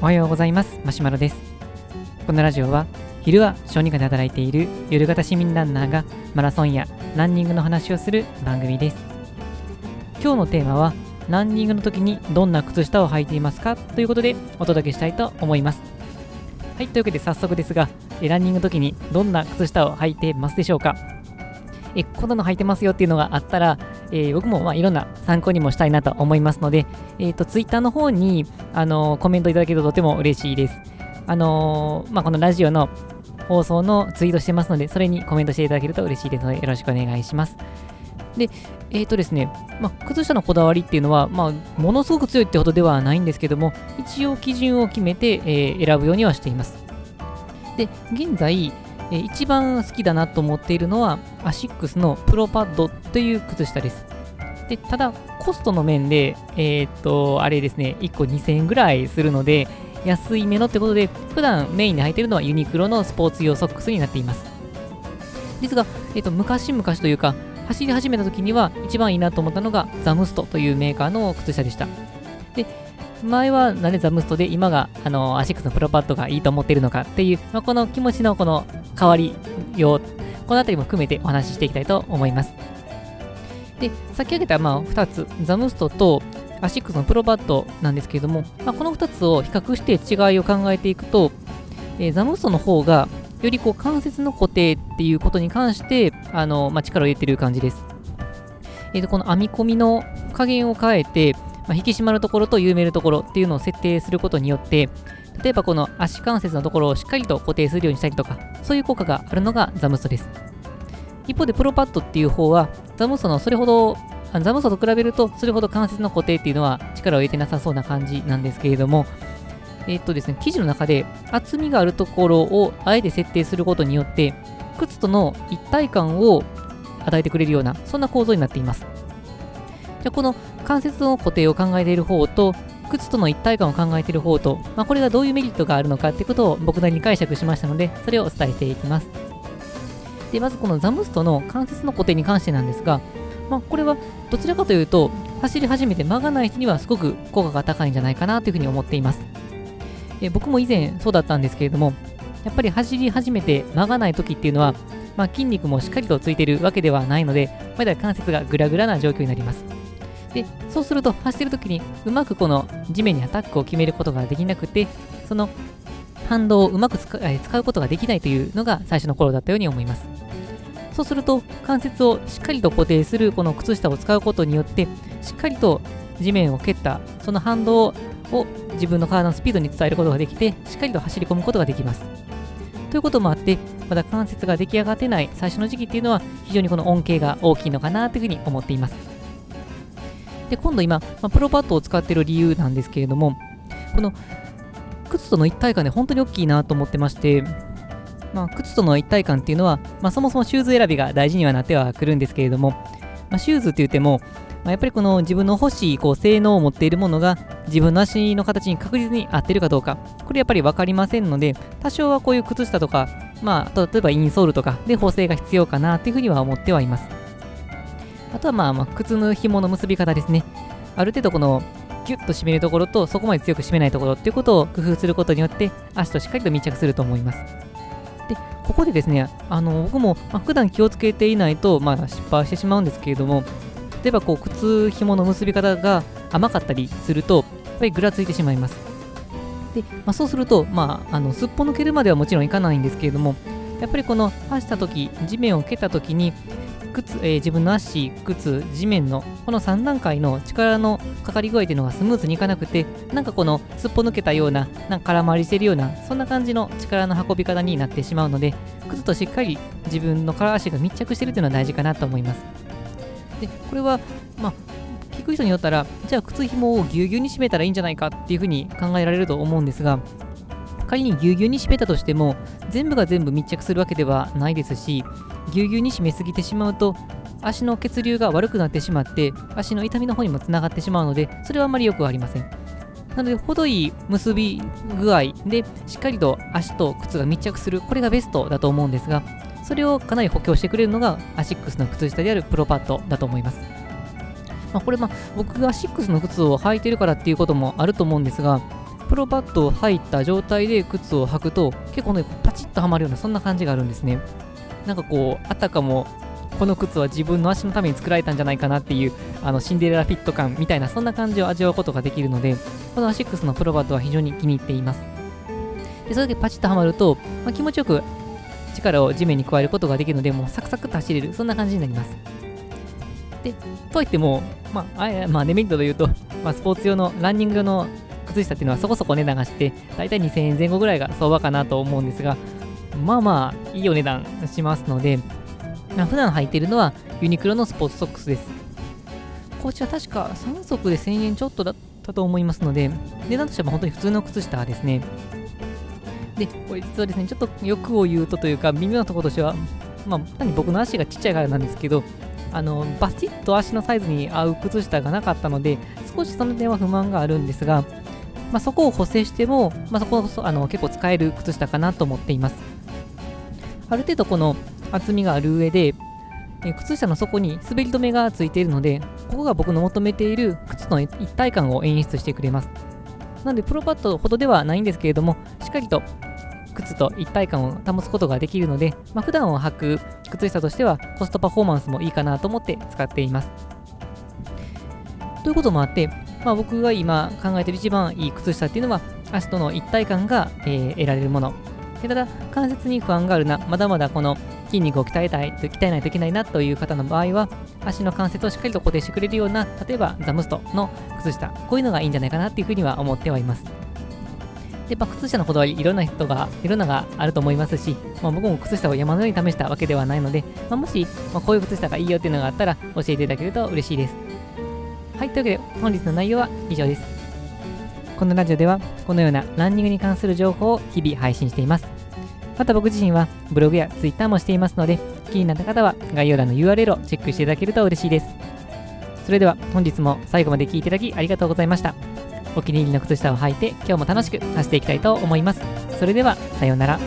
おはようございます。マシュマロです。このラジオは昼は小児科で働いている夜型市民ランナーがマラソンやランニングの話をする番組です。今日のテーマはランニングの時にどんな靴下を履いていますか？ということでお届けしたいと思います。はいというわけで早速ですがランニングの時にどんな靴下を履いてますでしょうか？えこんなの履いてますよっていうのがあったら、えー、僕もまあいろんな参考にもしたいなと思いますので、えーと、ツイッターの方に、あのー、コメントいただけるととても嬉しいです。あのー、まあ、このラジオの放送のツイートしてますので、それにコメントしていただけると嬉しいですので、よろしくお願いします。で、えっ、ー、とですね、まあ、靴下のこだわりっていうのは、まあ、ものすごく強いってほどではないんですけども、一応基準を決めて、え、選ぶようにはしています。で、現在、えー、一番好きだなと思っているのは、アシックスのプロパッドという靴下です。で、ただ、コストの面で、えー、っと、あれですね、1個2000円ぐらいするので、安いめのってことで、普段メインで履いてるのはユニクロのスポーツ用ソックスになっています。ですが、えー、っと、昔々というか、走り始めた時には一番いいなと思ったのがザムストというメーカーの靴下でした。で、前はなぜザムストで今があのアシックスのプロパッドがいいと思っているのかっていう、まあ、この気持ちのこの変わりよう、このあたりも含めてお話ししていきたいと思います。で、先挙げたまあ2つ、ザムストとアシックスのプロパッドなんですけれども、まあ、この2つを比較して違いを考えていくと、えー、ザムストの方がよりこう関節の固定っていうことに関してあの、まあ、力を入れてる感じです。えー、とこの編み込みの加減を変えて、まあ、引き締まるところと緩めるところっていうのを設定することによって例えばこの足関節のところをしっかりと固定するようにしたりとかそういう効果があるのがザムストです一方でプロパッドっていう方はザムストのそれほどザムストと比べるとそれほど関節の固定っていうのは力を入れてなさそうな感じなんですけれどもえっとですね、生地の中で厚みがあるところをあえて設定することによって靴との一体感を与えてくれるようなそんな構造になっています。じゃこの関節の固定を考えている方と靴との一体感を考えている方と、まあ、これがどういうメリットがあるのかってことを僕なりに解釈しましたのでそれをお伝えしていきます。でまずこのザムストの関節の固定に関してなんですが、まあ、これはどちらかというと走り始めて間がない人にはすごく効果が高いんじゃないかなというふうに思っています。え僕も以前そうだったんですけれどもやっぱり走り始めて間がない時っていうのは、まあ、筋肉もしっかりとついてるわけではないのでまだ関節がグラグラな状況になります。で、そうすると走ってる時にうまくこの地面にアタックを決めることができなくて、その反動をうまく使うことができないというのが最初の頃だったように思います。そうすると関節をしっかりと固定するこの靴下を使うことによってしっかりと地面を蹴ったその反動を自分の体のスピードに伝えることができてしっかりと走り込むことができます。ということもあってまだ関節が出来上がってない最初の時期っていうのは非常にこの恩恵が大きいのかなというふうに思っています。で、今度今、まあ、プロパッドを使っている理由なんですけれども、この靴との一体感で本当に大きいなと思ってまして、まあ、靴との一体感っていうのは、まあ、そもそもシューズ選びが大事にはなってはくるんですけれども、まあ、シューズって言っても、まあ、やっぱりこの自分の欲しいこう性能を持っているものが自分の足の形に確実に合ってるかどうか、これやっぱり分かりませんので、多少はこういう靴下とか、まあ、例えばインソールとかで補正が必要かなというふうには思ってはいます。あとはまあ、まあ、靴の紐の結び方ですね。ある程度このギュッと締めるところとそこまで強く締めないところっていうことを工夫することによって足としっかりと密着すると思います。で、ここでですね、あの僕も、ま、普段気をつけていないと、まあ、失敗してしまうんですけれども、例えばこう靴紐の結び方が甘かったりすると、やっぱりぐらついてしまいます。で、まあ、そうすると、まあ、あのすっぽ抜けるまではもちろんいかないんですけれども、やっぱりこの走った時地面を蹴った時に靴、えー、自分の足、靴、地面のこの3段階の力のかかり具合というのがスムーズにいかなくて、なんかこのすっぽ抜けたような、なんか空回りしてるような、そんな感じの力の運び方になってしまうので、靴としっかり自分の体足が密着してるというのは大事かなと思います。で、これは、まあ、聞く人によったら、じゃあ靴紐をぎゅうぎゅうに締めたらいいんじゃないかっていうふうに考えられると思うんですが、仮にぎゅうぎゅうに締めたとしても、全部が全部密着するわけではないですし、ぎゅうぎゅうに締めすぎてしまうと足の血流が悪くなってしまって足の痛みの方にもつながってしまうのでそれはあまりよくありません。なので程いい結び具合でしっかりと足と靴が密着するこれがベストだと思うんですがそれをかなり補強してくれるのがアシックスの靴下であるプロパッドだと思います。まあ、これ、まあ、僕がアシックスの靴を履いてるからっていうこともあると思うんですが、プロパッドを履いた状態で靴を履くと、結構ね、パチッとはまるような、そんな感じがあるんですね。なんかこう、あたかも、この靴は自分の足のために作られたんじゃないかなっていう、あのシンデレラフィット感みたいな、そんな感じを味わうことができるので、このアシックスのプロパッドは非常に気に入っています。で、それだけパチッとはまると、まあ、気持ちよく力を地面に加えることができるので、もうサクサクと走れる、そんな感じになります。で、といっても、まあ、あまあ、デメリットで言うと、まあ、スポーツ用のランニングの靴下っていうのはそこそこ値段がして、だいたい2000円前後ぐらいが相場かなと思うんですが、まあまあ、いいお値段しますので、まあ、普段履いているのはユニクロのスポーツソックスです。こちら確か3足で1000円ちょっとだったと思いますので、値段としては本当に普通の靴下ですね。で、これ実はですね、ちょっと欲を言うとというか、微妙なところとしては、まあ、単に僕の足がちっちゃいからなんですけど、あのバチッと足のサイズに合う靴下がなかったので、少しその点は不満があるんですが、まあ、そこを補正しても、まあ、そこあの結構使える靴下かなと思っています。ある程度この厚みがある上で、え靴下の底に滑り止めがついているので、ここが僕の求めている靴との一体感を演出してくれます。なので、プロパッドほどではないんですけれども、しっかりと靴と一体感を保つことができるので、まあ、普段を履く靴下としてはコストパフォーマンスもいいかなと思って使っています。ということもあって、まあ、僕が今考えてる一番いい靴下っていうのは足との一体感が、えー、得られるもの。でただ、関節に不安があるな、まだまだこの筋肉を鍛えたい、鍛えないといけないなという方の場合は、足の関節をしっかりと固定してくれるような、例えばザムストの靴下、こういうのがいいんじゃないかなっていうふうには思ってはいます。で、まあ、靴下のこだわり、いろんな人が、いろんながあると思いますし、まあ、僕も靴下を山のように試したわけではないので、まあ、もし、まこういう靴下がいいよっていうのがあったら、教えていただけると嬉しいです。はい、というわけで本日の内容は以上です。このラジオではこのようなランニングに関する情報を日々配信しています。また僕自身はブログや Twitter もしていますので、気になった方は概要欄の URL をチェックしていただけると嬉しいです。それでは本日も最後まで聴いていただきありがとうございました。お気に入りの靴下を履いて今日も楽しく走っていきたいと思います。それではさようなら。